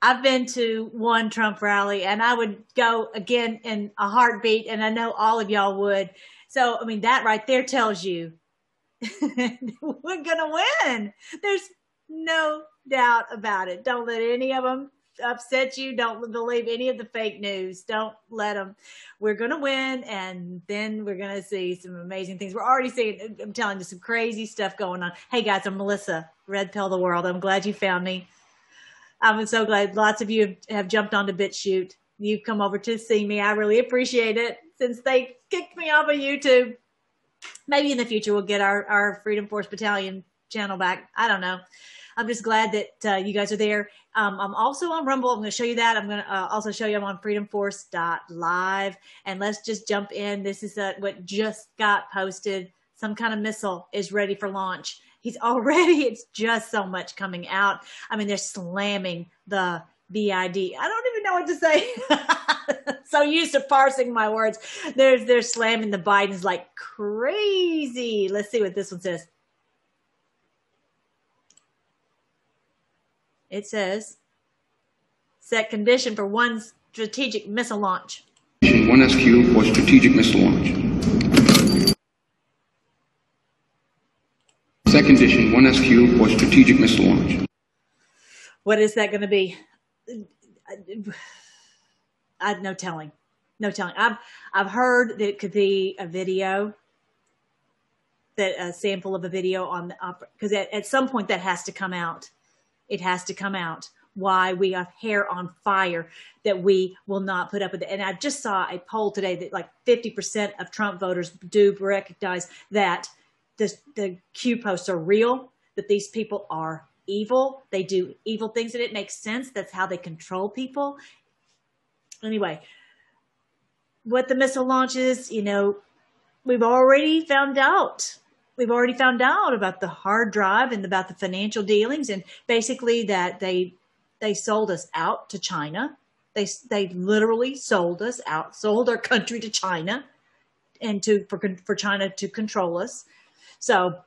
I've been to one Trump rally and I would go again in a heartbeat, and I know all of y'all would. So, I mean, that right there tells you we're going to win. There's no doubt about it. Don't let any of them upset you. Don't believe any of the fake news. Don't let them. We're going to win, and then we're going to see some amazing things. We're already seeing, I'm telling you, some crazy stuff going on. Hey, guys, I'm Melissa, Red Pill the World. I'm glad you found me. I'm so glad lots of you have, jumped onto BitChute. You've come over to see me. I really appreciate it since they kicked me off of YouTube. Maybe in the future we'll get our, our Freedom Force Battalion channel back. I don't know. I'm just glad that uh, you guys are there. Um, I'm also on Rumble. I'm going to show you that. I'm going to uh, also show you I'm on freedomforce.live. And let's just jump in. This is uh, what just got posted. Some kind of missile is ready for launch. He's already, it's just so much coming out. I mean, they're slamming the BID. I don't even know what to say. so used to parsing my words. They're, they're slamming the Bidens like crazy. Let's see what this one says. it says set condition for one strategic missile launch. One SQ for strategic missile launch. Set edition one SQ for strategic missile launch. What is that going to be? I've no telling, no telling. I've I've heard that it could be a video, that a sample of a video on the because at, at some point that has to come out it has to come out why we have hair on fire that we will not put up with it. And I just saw a poll today that like 50% of Trump voters do recognize that the, the Q posts are real, that these people are evil. They do evil things and it makes sense. That's how they control people. Anyway, what the missile launch is, you know, we've already found out we've already found out about the hard drive and about the financial dealings and basically that they they sold us out to China. They they literally sold us out, sold our country to China, and to for for China to control us. So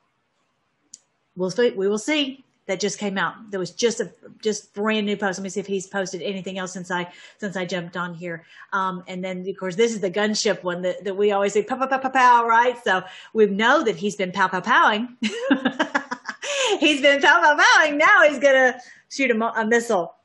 we'll see. We will see that just came out. There was just a just brand new post. Let me see if he's posted anything else since I since I jumped on here. Um, and then of course this is the gunship one that, that we always say pow pow pow pow pow, right? So we know that he's been pow pow powing. he's been pow pow powing. Now he's gonna shoot a, a missile,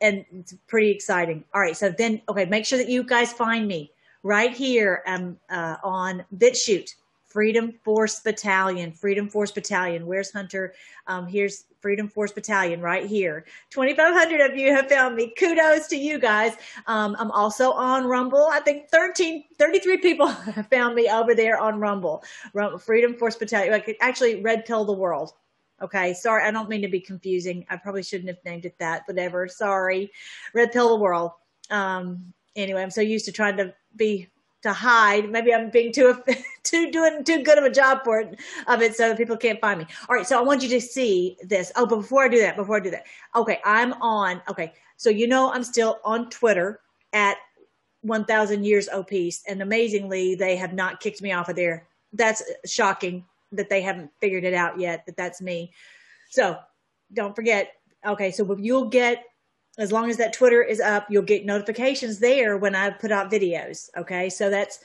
and it's pretty exciting. All right, so then okay, make sure that you guys find me right here um, uh, on BitChute. Freedom Force Battalion, Freedom Force Battalion. Where's Hunter? Um, here's Freedom Force Battalion right here. 2,500 of you have found me. Kudos to you guys. Um, I'm also on Rumble. I think 13, 33 people have found me over there on Rumble. Freedom Force Battalion. Actually, Red Pill the World. Okay, sorry, I don't mean to be confusing. I probably shouldn't have named it that. Whatever, sorry. Red Pill the World. Um, anyway, I'm so used to trying to be to hide. Maybe I'm being too too doing too good of a job for it of it, so that people can't find me. All right, so I want you to see this. Oh, but before I do that, before I do that, okay, I'm on. Okay, so you know I'm still on Twitter at 1,000 years OPeace, and amazingly, they have not kicked me off of there. That's shocking that they haven't figured it out yet. That that's me. So don't forget. Okay, so you'll get as long as that Twitter is up, you'll get notifications there when I put out videos. Okay. So that's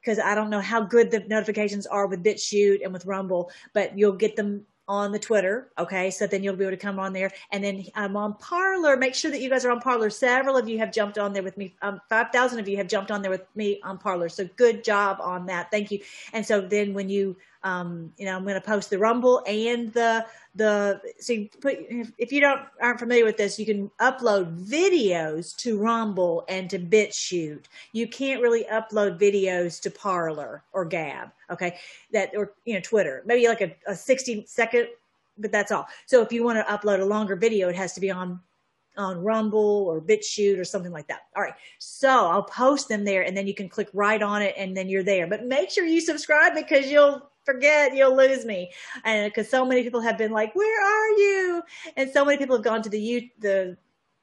because I don't know how good the notifications are with BitChute and with Rumble, but you'll get them on the Twitter. Okay. So then you'll be able to come on there. And then I'm on Parler. Make sure that you guys are on Parler. Several of you have jumped on there with me. Um, 5,000 of you have jumped on there with me on Parler. So good job on that. Thank you. And so then when you, um, you know, I'm going to post the Rumble and the the so you put if you don't aren't familiar with this, you can upload videos to Rumble and to BitChute. You can't really upload videos to Parler or Gab, okay? That or you know Twitter, maybe like a, a 60 second, but that's all. So if you want to upload a longer video, it has to be on on Rumble or BitChute or something like that. All right. So I'll post them there and then you can click right on it and then you're there. But make sure you subscribe because you'll forget you'll lose me. And because so many people have been like where are you? And so many people have gone to the you the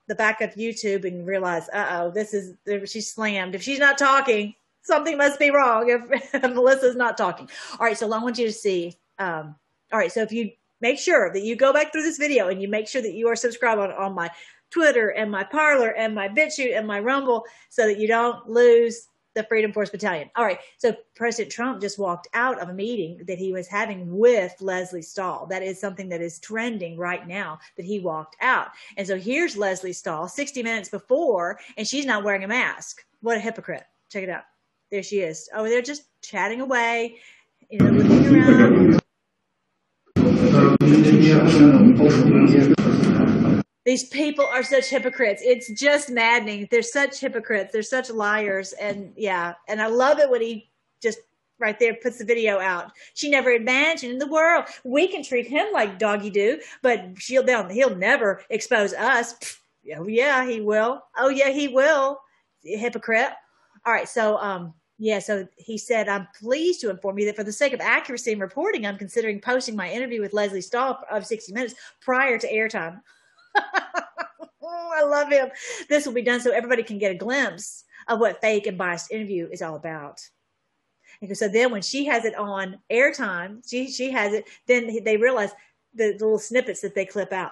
the back of youtube and realized uh-oh this is she's slammed. If she's not talking something must be wrong if, if melissa's not talking. All right so i want you to see um, all right so if you make sure that you go back through this video and you make sure that you are subscribed on, on my Twitter and my Parler and my BitChute and my Rumble so that you don't lose the Freedom Force Battalion. All right. So President Trump just walked out of a meeting that he was having with Lesley Stahl. That is something that is trending right now that he walked out. And so here's Lesley Stahl 60 minutes before, and she's not wearing a mask. What a hypocrite. Check it out. There she is. Oh, they're just chatting away, you know, looking around. These people are such hypocrites. It's just maddening. They're such hypocrites. They're such liars. And yeah, and I love it when he just right there puts the video out. She never imagined in the world we can treat him like doggy do, but she'll he'll never expose us. Oh yeah, he will. Oh yeah, he will. Hypocrite. All right, so um yeah, so he said, I'm pleased to inform you that for the sake of accuracy in reporting, I'm considering posting my interview with Lesley Stahl of 60 Minutes prior to airtime. I love him. This will be done so everybody can get a glimpse of what fake and biased interview is all about. And so then when she has it on airtime, she, she has it, then they realize the, the little snippets that they clip out.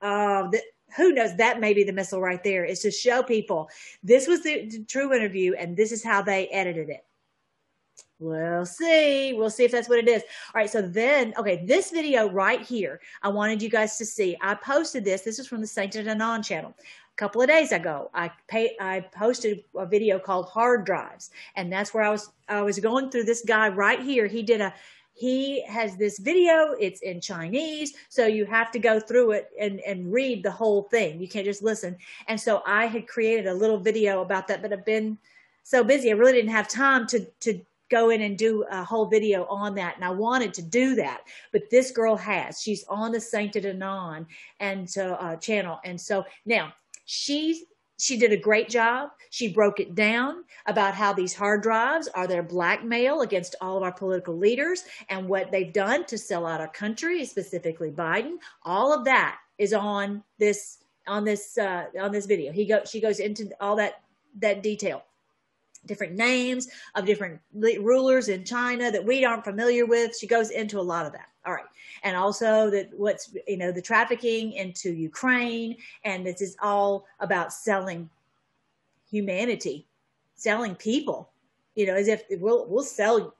Uh, the, who knows? That may be the missile right there is to show people this was the, the true interview and this is how they edited it. We'll see. We'll see if that's what it is. All right. So then, okay, this video right here, I wanted you guys to see. I posted this. This is from the Sainted Anon channel. A couple of days ago, I pay, I posted a video called Hard Drives, and that's where I was I was going through this guy right here. He did a he has this video it's in chinese so you have to go through it and, and read the whole thing you can't just listen and so i had created a little video about that but i've been so busy i really didn't have time to to go in and do a whole video on that and i wanted to do that but this girl has she's on the sainted anon and so uh, channel and so now she she did a great job. She broke it down about how these hard drives are their blackmail against all of our political leaders and what they've done to sell out our country, specifically Biden. All of that is on this on this uh, on this video. He go she goes into all that that detail different names of different rulers in China that we aren't familiar with. She goes into a lot of that. All right. And also that what's, you know, the trafficking into Ukraine. And this is all about selling humanity, selling people, you know, as if we'll, we'll sell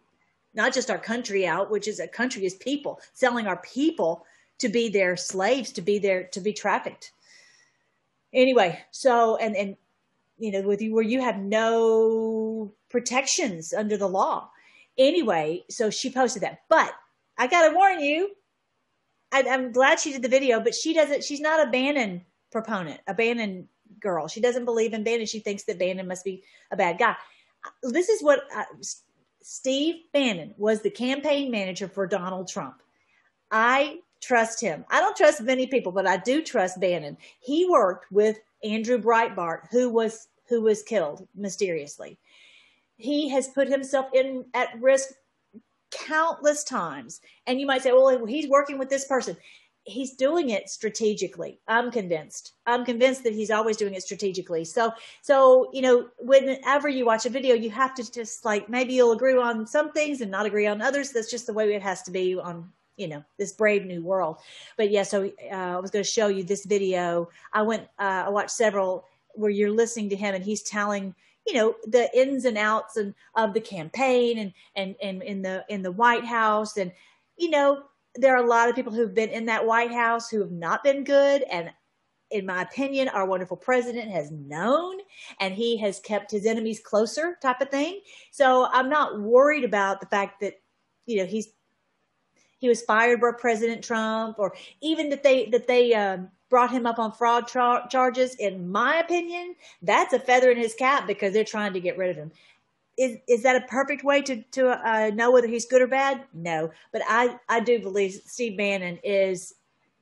not just our country out, which is a country is people, selling our people to be their slaves, to be there, to be trafficked. Anyway, so, and, and, you know, with you where you have no protections under the law. Anyway, so she posted that. But I gotta warn you, I, am glad she did the video, but she doesn't. She's not a Bannon proponent, a Bannon girl. She doesn't believe in Bannon. She thinks that Bannon must be a bad guy. This is what uh, Steve Bannon was the campaign manager for Donald Trump. I trust him. I don't trust many people, but I do trust Bannon. He worked with Andrew Breitbart, who was who was killed mysteriously. He has put himself in at risk countless times. And you might say, well, he's working with this person. He's doing it strategically. I'm convinced. I'm convinced that he's always doing it strategically. So, so, you know, whenever you watch a video, you have to just like, maybe you'll agree on some things and not agree on others. That's just the way it has to be on you know this brave new world but yeah so uh, i was going to show you this video i went uh, i watched several where you're listening to him and he's telling you know the ins and outs and of the campaign and and and in the in the white house and you know there are a lot of people who've been in that white house who have not been good and in my opinion, our wonderful president has known and he has kept his enemies closer type of thing. So I'm not worried about the fact that, you know, he's he was fired by President Trump, or even that they that they um, brought him up on fraud charges. In my opinion, that's a feather in his cap because they're trying to get rid of him. Is is that a perfect way to to uh, know whether he's good or bad? No, but I I do believe Steve Bannon is.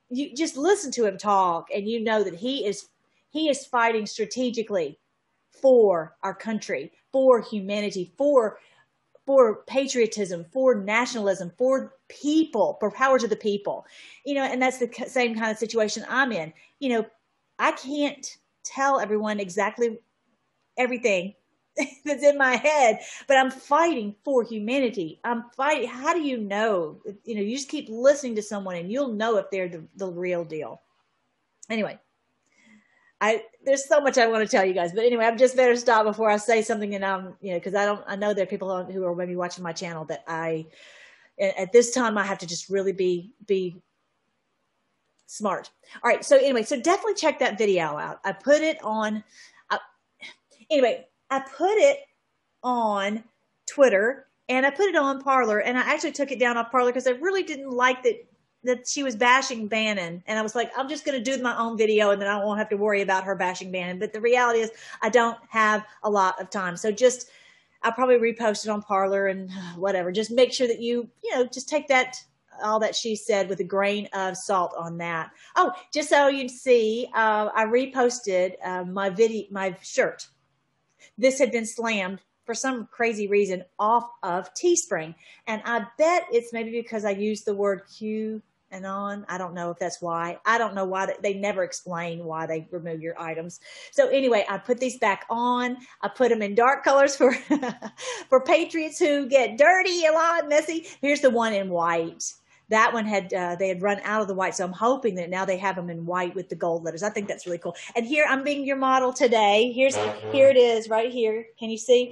You just listen to him talk, and you know that he is he is fighting strategically for our country, for humanity, for for patriotism, for nationalism, for people, for power to the people. You know, and that's the same kind of situation I'm in. You know, I can't tell everyone exactly everything that's in my head, but I'm fighting for humanity. I'm fighting. How do you know? You know, you just keep listening to someone and you'll know if they're the, the real deal. Anyway, I there's so much I want to tell you guys, but anyway, I'm just better stop before I say something and I'm you know because I don't I know there are people who are maybe watching my channel that I at this time I have to just really be be smart. All right, so anyway, so definitely check that video out. I put it on. I, anyway, I put it on Twitter and I put it on Parler, and I actually took it down off Parler because I really didn't like that that she was bashing Bannon, and I was like, I'm just going to do my own video, and then I won't have to worry about her bashing Bannon. But the reality is, I don't have a lot of time, so just I'll probably repost it on Parler and whatever. Just make sure that you, you know, just take that all that she said with a grain of salt on that. Oh, just so you see, uh, I reposted uh, my video, my shirt. This had been slammed for some crazy reason off of Teespring, and I bet it's maybe because I used the word Q and on. I don't know if that's why. I don't know why they, they, never explain why they remove your items. So anyway, I put these back on. I put them in dark colors for for patriots who get dirty a lot, messy. Here's the one in white that one had uh, they had run out of the white so i'm hoping that now they have them in white with the gold letters i think that's really cool and here i'm being your model today here's here it is right here can you see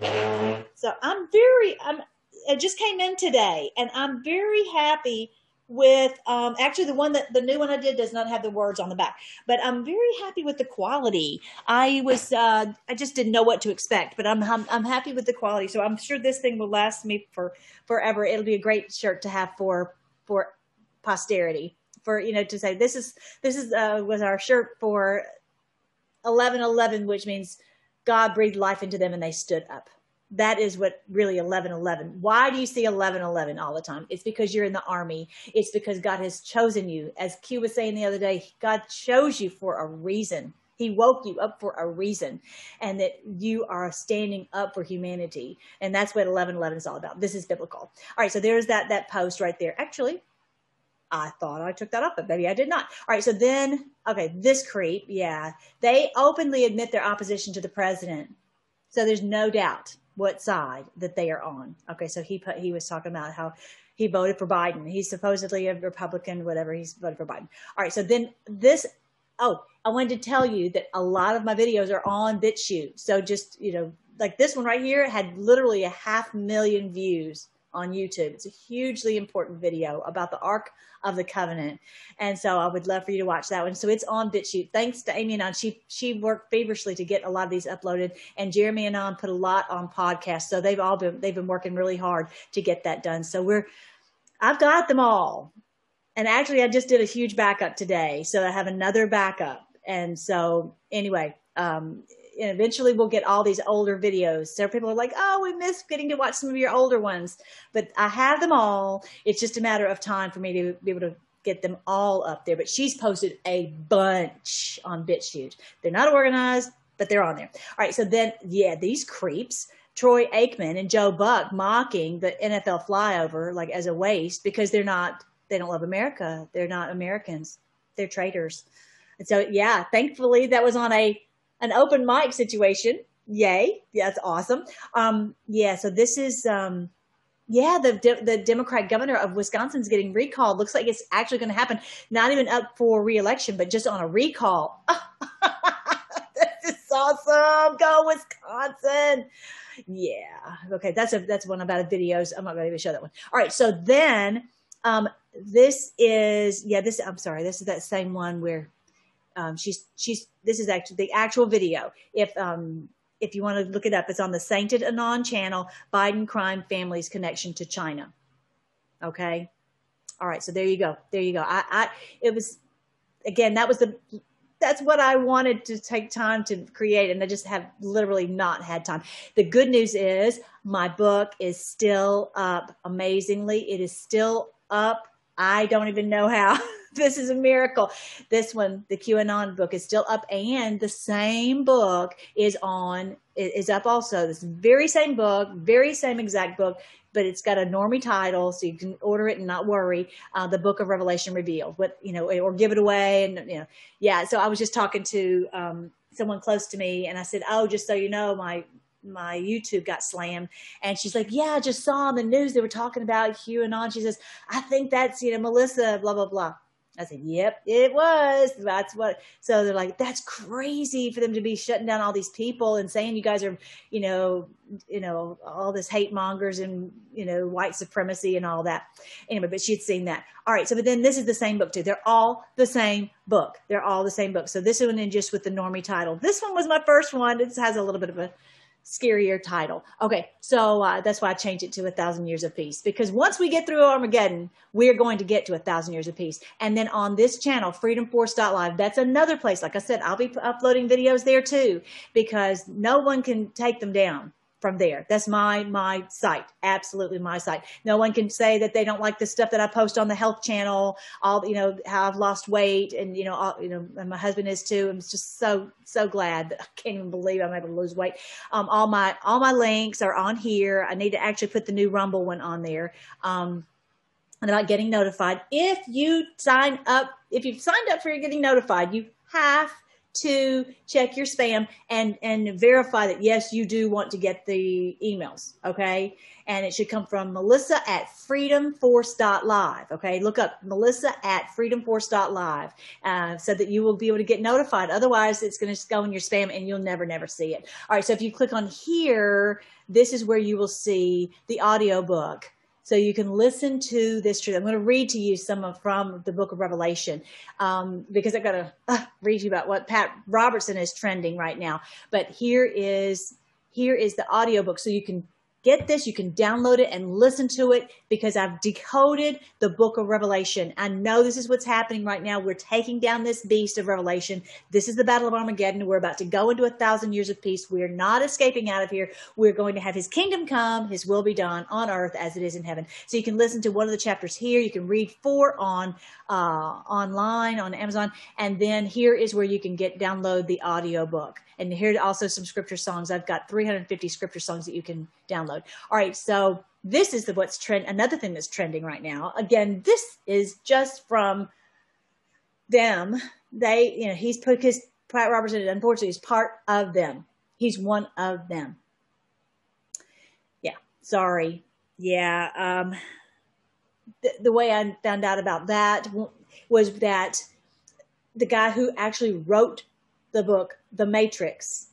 so i'm very i'm it just came in today and i'm very happy with um, actually the one that the new one I did does not have the words on the back, but I'm very happy with the quality. I was uh, I just didn't know what to expect, but I'm, I'm I'm happy with the quality. So I'm sure this thing will last me for forever. It'll be a great shirt to have for for posterity for you know to say this is this is uh, was our shirt for 1111 which means god breathed life into them and they stood up. That is what really 1111 why do you see 1111 all the time? It's because you're in the army. It's because god has chosen you. As q was saying the other day god chose you for a reason he woke you up for a reason and that you are standing up for humanity. And that's what 1111 is all about. This is biblical. All right. So there's that, that post right there. Actually, I thought I took that off, but maybe I did not. All right. So then, okay, this creep. Yeah. They openly admit their opposition to the president. So there's no doubt what side that they are on. Okay. So he put, he was talking about how he voted for Biden. He's supposedly a Republican, whatever. He's voted for Biden. All right. So then this Oh, I wanted to tell you that a lot of my videos are on BitChute. So just, you know, like this one right here had literally a half million views on YouTube. It's a hugely important video about the Ark of the Covenant. And so I would love for you to watch that one. So it's on BitChute. Thanks to Amy and Anon. She she worked feverishly to get a lot of these uploaded. And Jeremy and Anon put a lot on podcasts. So they've all been they've been working really hard to get that done. So we're I've got them all and actually I just did a huge backup today. So I have another backup. And so anyway, um, and eventually we'll get all these older videos. So people are like, oh, we miss getting to watch some of your older ones. But I have them all. It's just a matter of time for me to be able to get them all up there. But she's posted a bunch on BitChute. They're not organized, but they're on there. All right. So then, yeah, these creeps. Troy Aikman and Joe Buck mocking the NFL flyover like as a waste because they're not they don't love America. They're not Americans. They're traitors. And so, yeah, thankfully that was on a an open mic situation. Yay. Yeah, that's awesome. Um, yeah, so this is, um, yeah, the the Democrat governor of Wisconsin's getting recalled. Looks like it's actually going to happen. Not even up for reelection, but just on a recall. this is awesome. Go Wisconsin. Yeah. Okay, that's a that's one about a videos. I'm not going to even show that one. All right. So then um, this is yeah. This I'm sorry. This is that same one where um, she's she's. This is actually the actual video. If um, if you want to look it up, it's on the Sainted Anon channel. Biden crime families connection to China. Okay. All right. So there you go. There you go. I, I it was again that was the that's what I wanted to take time to create, and I just have literally not had time. The good news is my book is still up amazingly. It is still up. I don't even know how. this is a miracle. This one, the QAnon book, is still up, and the same book is on is up also. This very same book, very same exact book, but it's got a normie title, so you can order it and not worry. Uh, the Book of Revelation revealed, what you know, or give it away, and you know, yeah. So I was just talking to um, someone close to me, and I said, "Oh, just so you know, my my YouTube got slammed. And she's like, Yeah, I just saw on the news they were talking about QAnon. She says, I think that's, you know, Melissa, blah, blah, blah. I said, Yep, it was. That's what. So they're like, That's crazy for them to be shutting down all these people and saying you guys are, you know, you know, all this hate mongers and you know, white supremacy and all that. Anyway, but she'd seen that. All right. So, but then this is the same book too. They're all the same book. They're all the same book. So this one in just with the normie title. This one was my first one. It has a little bit of a scarier title. Okay, so uh, that's why I changed it to a thousand years of peace because once we get through Armageddon, we're going to get to a thousand years of peace. And then on this channel, freedomforce.live, that's another place. Like I said, I'll be uploading videos there too because no one can take them down from there. That's my my site, absolutely my site. No one can say that they don't like the stuff that I post on the health channel. All you know, how I've lost weight, and you know, all, you know, and my husband is too. I'm just so so glad that I can't even believe I'm able to lose weight. Um, all my all my links are on here. I need to actually put the new Rumble one on there. Um, and about getting notified. If you sign up, if you've signed up for getting notified, you have to check your spam and and verify that yes you do want to get the emails okay? And it should come from melissa at freedomforce.live okay? Look up melissa at freedomforce.live uh, so that you will be able to get notified. Otherwise it's going to go in your spam and you'll never never see it. All right so if you click on here this is where you will see the audio book so you can listen to this truth. I'm going to read to you some of, from the book of Revelation um, because I've got to uh, read you about what Pat Robertson is trending right now. But here is here is the audiobook so you can get this. You can download it and listen to it because I've decoded the book of Revelation. I know this is what's happening right now. We're taking down this beast of Revelation. This is the battle of Armageddon. We're about to go into a thousand years of peace. We're not escaping out of here. We're going to have his kingdom come, his will be done on earth as it is in heaven. So you can listen to one of the chapters here. You can read four on uh, online on Amazon. And then here is where you can get download the audio book. And here also some scripture songs. I've got 350 scripture songs that you can download. All right, so this is the what's trend. Another thing that's trending right now. Again, this is just from them. They, you know, he's put his Pat Robertson. Unfortunately, is part of them. He's one of them. Yeah, sorry. Yeah, um, the, the way I found out about that was that the guy who actually wrote the book The Matrix,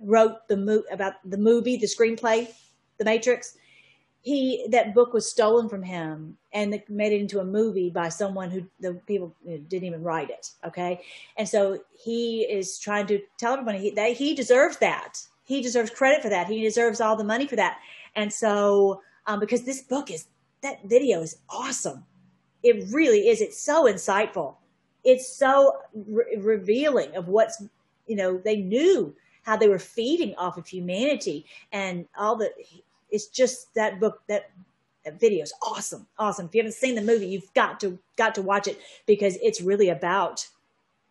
wrote the mo- about the movie, the screenplay, The Matrix. He that book was stolen from him and made it into a movie by someone who the people didn't even write it. Okay, and so he is trying to tell everybody he, that he deserves that. He deserves credit for that. He deserves all the money for that. And so, um, because this book is that video is awesome. It really is. It's so insightful it's so re- revealing of what's you know they knew how they were feeding off of humanity and all the it's just that book that, that video is awesome awesome if you haven't seen the movie you've got to got to watch it because it's really about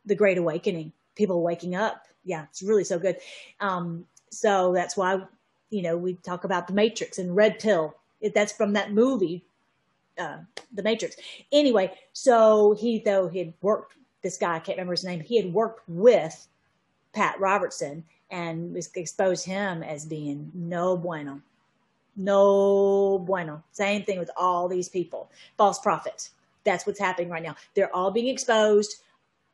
the great awakening people waking up yeah it's really so good um, so that's why you know we talk about the matrix and red pill that's from that movie uh, the Matrix. Anyway, so he though he had worked this guy I can't remember his name. He had worked with Pat Robertson and exposed him as being no bueno, no bueno. Same thing with all these people, false prophets. That's what's happening right now. They're all being exposed.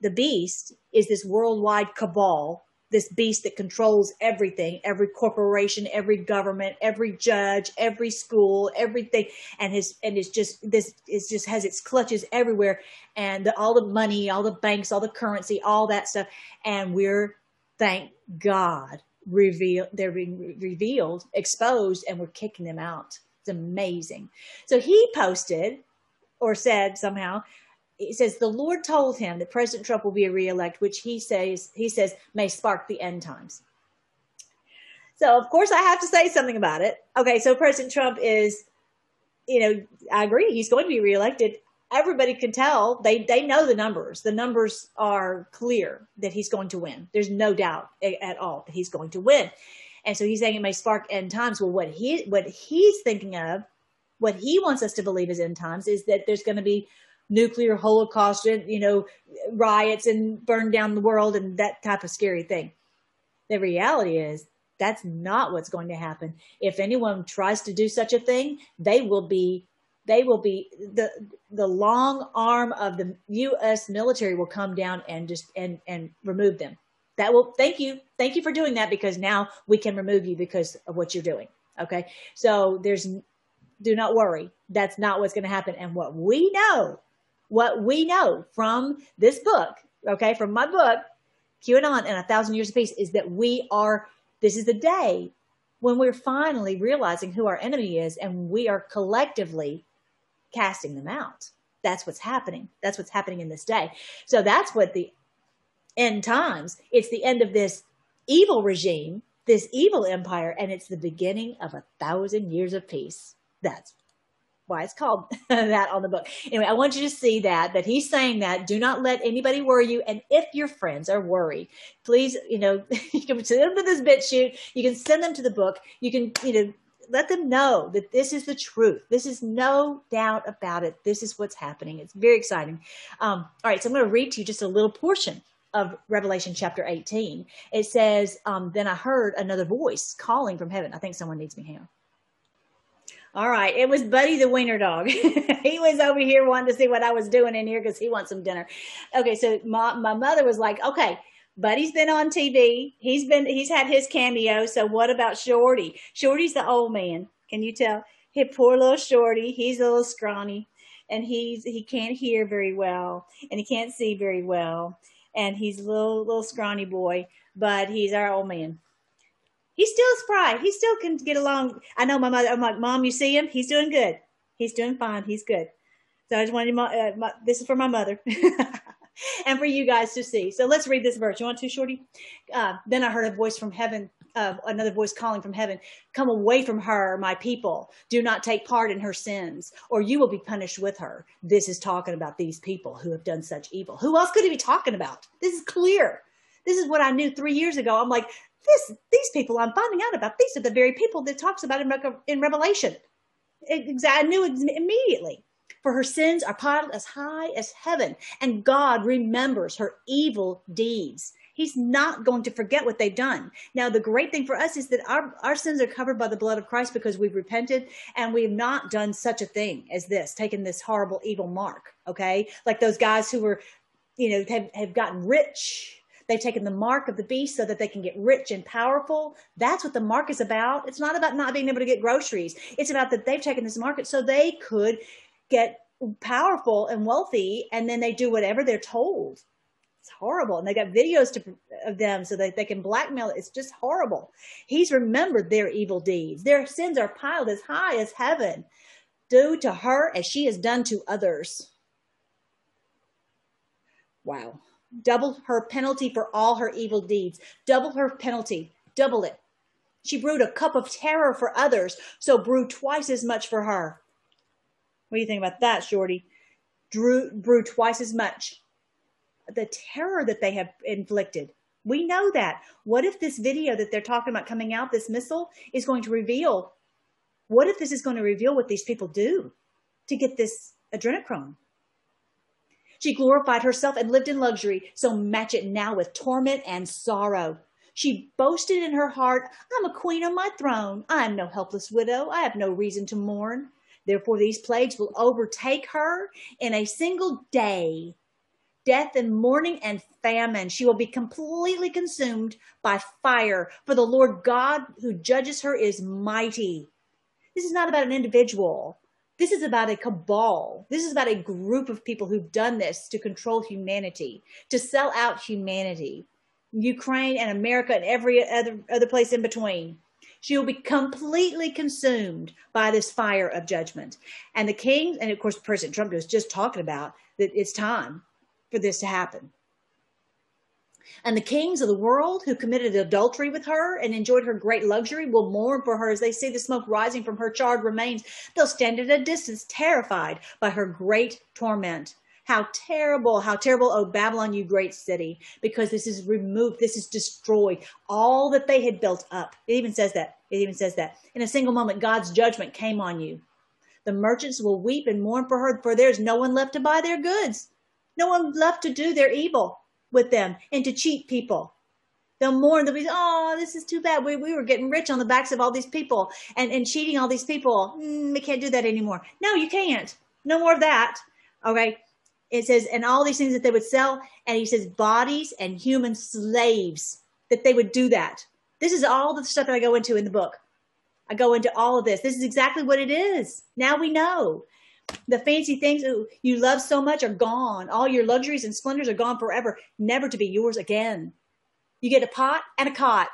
The beast is this worldwide cabal this beast that controls everything, every corporation, every government, every judge, every school, everything, and his and it's just this it just has its clutches everywhere, and the, all the money, all the banks, all the currency, all that stuff, and we're thank God reveal they're being revealed, exposed, and we're kicking them out. It's amazing. So he posted or said somehow he says the Lord told him that President Trump will be reelect, which he says he says may spark the end times. So of course I have to say something about it. Okay, so President Trump is, you know, I agree he's going to be reelected. Everybody can tell they they know the numbers. The numbers are clear that he's going to win. There's no doubt at all that he's going to win. And so he's saying it may spark end times. Well, what he what he's thinking of, what he wants us to believe is end times, is that there's going to be nuclear holocaust, you know, riots and burn down the world and that type of scary thing. The reality is That's not what's going to happen. If anyone tries to do such a thing, they will be they will be the the long arm of the US military will come down and just and and remove them. That will thank you. Thank you for doing that because now we can remove you because of what you're doing. Okay? So there's do not worry. That's not what's going to happen and what we know, what we know from this book, okay, from my book QAnon and a thousand years of peace is that we are, this is the day when we're finally realizing who our enemy is and we are collectively casting them out. That's what's happening. That's what's happening in this day. So that's what the end times, it's the end of this evil regime, this evil empire, and it's the beginning of a thousand years of peace. That's why it's called that on the book. Anyway, I want you to see that, that he's saying that. Do not let anybody worry you. And if your friends are worried, please, you know, you can send them to this BitChute. You can send them to the book. You can, you know, let them know that this is the truth. This is no doubt about it. This is what's happening. It's very exciting. Um, all right, so I'm going to read to you just a little portion of Revelation chapter 18. It says, um, Then I heard another voice calling from heaven. I think someone needs me here. All right. It was Buddy the wiener dog. he was over here wanting to see what I was doing in here because he wants some dinner. Okay. So my, my mother was like, okay, Buddy's been on TV. He's been, he's had his cameo. So what about Shorty? Shorty's the old man. Can you tell? Hey, poor little Shorty. He's a little scrawny and he's, he can't hear very well and he can't see very well. And he's a little, little scrawny boy, but he's our old man he's still spry. He still can get along. I know my mother. I'm like, Mom, you see him? He's doing good. He's doing fine. He's good. So I just wanted my, uh, my this is for my mother and for you guys to see. So let's read this verse. You want to, Shorty? Uh, then I heard a voice from heaven. Uh, another voice calling from heaven, come away from her, my people. Do not take part in her sins, or you will be punished with her. This is talking about these people who have done such evil. Who else could he be talking about? This is clear. This is what I knew three years ago. I'm like, this these people I'm finding out about these are the very people that talks about in, in Revelation. It, I knew immediately. For her sins are piled as high as heaven, and God remembers her evil deeds. He's not going to forget what they've done. Now, the great thing for us is that our, our sins are covered by the blood of Christ because we've repented and we've not done such a thing as this, taken this horrible evil mark. Okay. Like those guys who were, you know, have, have gotten rich They've taken the mark of the beast so that they can get rich and powerful. That's what the mark is about. It's not about not being able to get groceries. It's about that they've taken this market so they could get powerful and wealthy and then they do whatever they're told. It's horrible. And they got videos to, of them so that they can blackmail. It's just horrible. He's remembered their evil deeds. Their sins are piled as high as heaven. Do to her as she has done to others. Wow double her penalty for all her evil deeds, double her penalty, double it. She brewed a cup of terror for others, so brew twice as much for her. What do you think about that, Shorty? Drew, brew twice as much. The terror that they have inflicted. We know that. What if this video that they're talking about coming out, this missile, is going to reveal? What if this is going to reveal what these people do to get this adrenochrome? She glorified herself and lived in luxury, so match it now with torment and sorrow. She boasted in her heart, I'm a queen on my throne. I am no helpless widow. I have no reason to mourn. Therefore, these plagues will overtake her in a single day. Death and mourning and famine. She will be completely consumed by fire, for the Lord God who judges her is mighty. This is not about an individual. This is about a cabal. This is about a group of people who've done this to control humanity, to sell out humanity. Ukraine and America and every other, other place in between. She will be completely consumed by this fire of judgment. And the king, and of course, President Trump was just talking about that it's time for this to happen. And the kings of the world who committed adultery with her and enjoyed her great luxury will mourn for her as they see the smoke rising from her charred remains. They'll stand at a distance, terrified by her great torment. How terrible, how terrible, oh Babylon, you great city, because this is removed, this is destroyed. All that they had built up. It even says that. It even says that. In a single moment, God's judgment came on you. The merchants will weep and mourn for her, for there's no one left to buy their goods, no one left to do their evil with them and to cheat people. They'll mourn. They'll be, oh, this is too bad. We, we were getting rich on the backs of all these people and, and cheating all these people. Mm, we can't do that anymore. No, you can't. No more of that. Okay. It says, and all these things that they would sell. And he says, bodies and human slaves, that they would do that. This is all the stuff that I go into in the book. I go into all of this. This is exactly what it is. Now we know. The fancy things you love so much are gone. All your luxuries and splendors are gone forever, never to be yours again. You get a pot and a cot.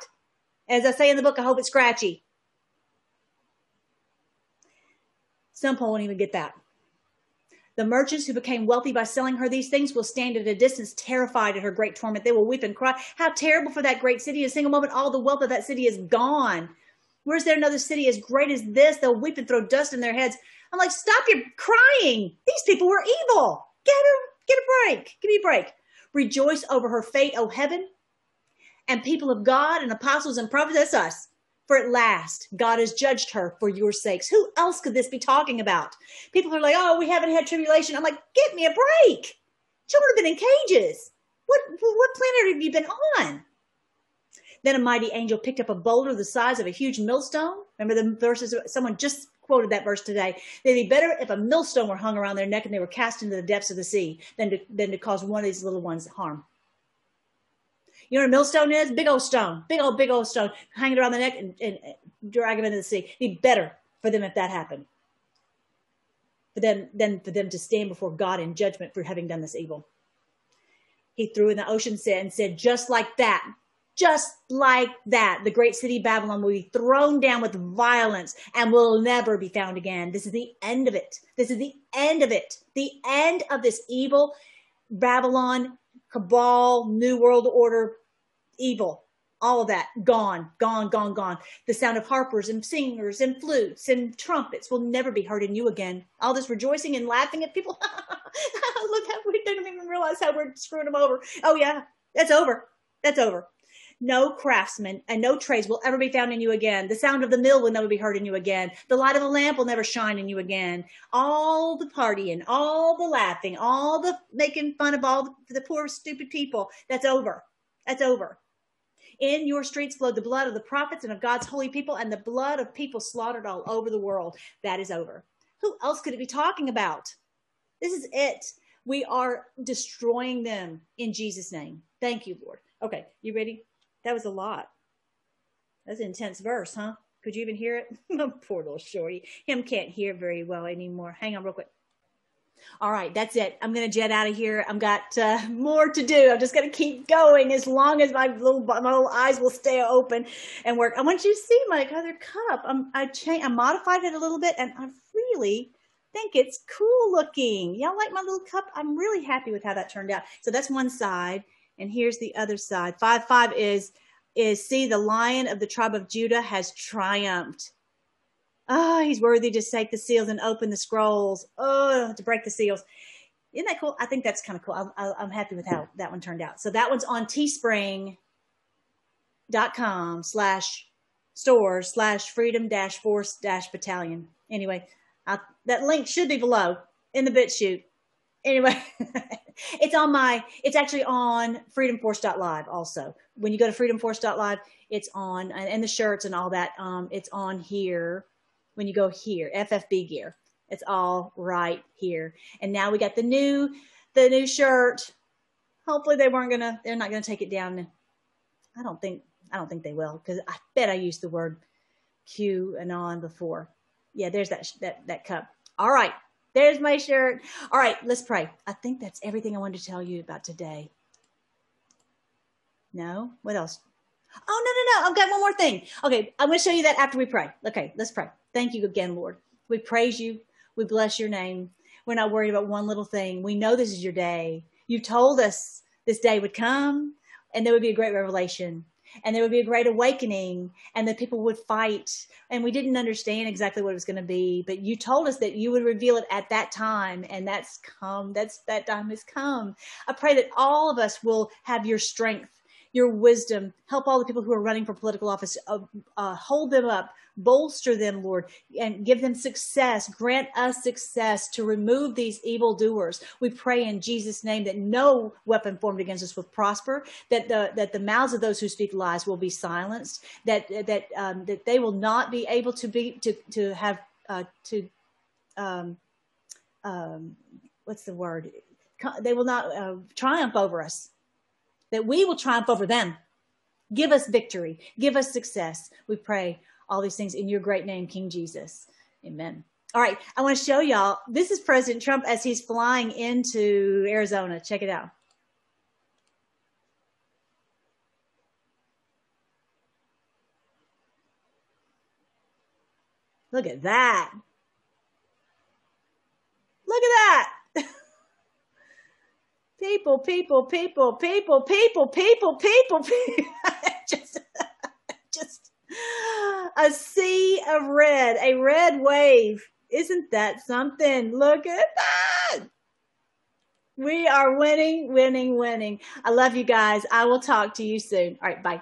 As I say in the book, I hope it's scratchy. Some people won't even get that. The merchants who became wealthy by selling her these things will stand at a distance, terrified at her great torment. They will weep and cry. How terrible for that great city! In a single moment, all the wealth of that city is gone. Where's there another city as great as this? They'll weep and throw dust in their heads. I'm like, stop your crying. These people were evil. Get her, get a break. Give me a break. Rejoice over her fate, O heaven, and people of God and apostles and prophets. That's us. For at last, God has judged her for your sakes. Who else could this be talking about? People are like, oh, we haven't had tribulation. I'm like, get me a break. Children have been in cages. What, what planet have you been on? Then a mighty angel picked up a boulder the size of a huge millstone. Remember the verses? Someone just quoted that verse today. They'd be better if a millstone were hung around their neck and they were cast into the depths of the sea than to, than to cause one of these little ones harm. You know what a millstone is? Big old stone, big old, big old stone hanging around the neck and, and, and drag them into the sea. It'd be better for them if that happened. For them, than for them to stand before God in judgment for having done this evil. He threw in the ocean and said, just like that, just like that, the great city Babylon will be thrown down with violence and will never be found again. This is the end of it. This is the end of it. The end of this evil Babylon cabal, New World Order evil, all of that gone, gone, gone, gone. The sound of harpers and singers and flutes and trumpets will never be heard in you again. All this rejoicing and laughing at people. Look how we didn't even realize how we're screwing them over. Oh yeah, that's over. That's over. No craftsman and no trades will ever be found in you again. The sound of the mill will never be heard in you again. The light of the lamp will never shine in you again. All the partying, all the laughing, all the making fun of all the, the poor, stupid people, that's over. That's over. In your streets flowed the blood of the prophets and of God's holy people and the blood of people slaughtered all over the world. That is over. Who else could it be talking about? This is it. We are destroying them in Jesus' name. Thank you, Lord. Okay, you ready? That was a lot. That's an intense verse, huh? Could you even hear it? Poor little shorty. Him can't hear very well anymore. Hang on real quick. All right, that's it. I'm going to jet out of here. I've got uh, more to do. I'm just going to keep going as long as my little my little eyes will stay open and work. I want you to see my other cup. I'm, I changed, I modified it a little bit, and I really think it's cool looking. Y'all like my little cup? I'm really happy with how that turned out. So that's one side, and here's the other side. Five five is is see the lion of the tribe of Judah has triumphed. Oh, he's worthy to take the seals and open the scrolls. Oh, to break the seals. Isn't that cool? I think that's kind of cool. I'm, I'm happy with how that one turned out. So that one's on teespring.com slash store slash freedom dash force dash battalion. Anyway, I, that link should be below in the BitChute. Anyway, it's on my, it's actually on freedomforce.live also. When you go to freedomforce.live, it's on, and the shirts and all that, um, it's on here when you go here, FFB gear. It's all right here. And now we got the new, the new shirt. Hopefully they weren't gonna, they're not gonna take it down. I don't think, I don't think they will because I bet I used the word QAnon before. Yeah, there's that, that, that cup. All right. There's my shirt. All right, let's pray. I think that's everything I wanted to tell you about today. No? What else? Oh, no, no, no. I've got one more thing. Okay, I'm going to show you that after we pray. Okay, let's pray. Thank you again, Lord. We praise you. We bless your name. We're not worried about one little thing. We know this is your day. You told us this day would come and there would be a great revelation and there would be a great awakening and the people would fight and we didn't understand exactly what it was going to be but you told us that you would reveal it at that time and that's come that's that time has come. I pray that all of us will have your strength your wisdom. Help all the people who are running for political office. Uh, uh, hold them up, bolster them, Lord, and give them success. Grant us success to remove these evil doers. We pray in Jesus' name that no weapon formed against us will prosper. That the that the mouths of those who speak lies will be silenced. That that um, that they will not be able to be to to have uh, to um, um, what's the word? They will not uh, triumph over us that we will triumph over them. Give us victory. Give us success. We pray all these things in your great name, King Jesus. Amen. All right. I want to show y'all. This is President Trump as he's flying into Arizona. Check it out. Look at that. Look at that people, people, people, people, people, people, people, people. just, just a sea of red, a red wave. Isn't that something? Look at that. We are winning, winning, winning. I love you guys. I will talk to you soon. All right, bye.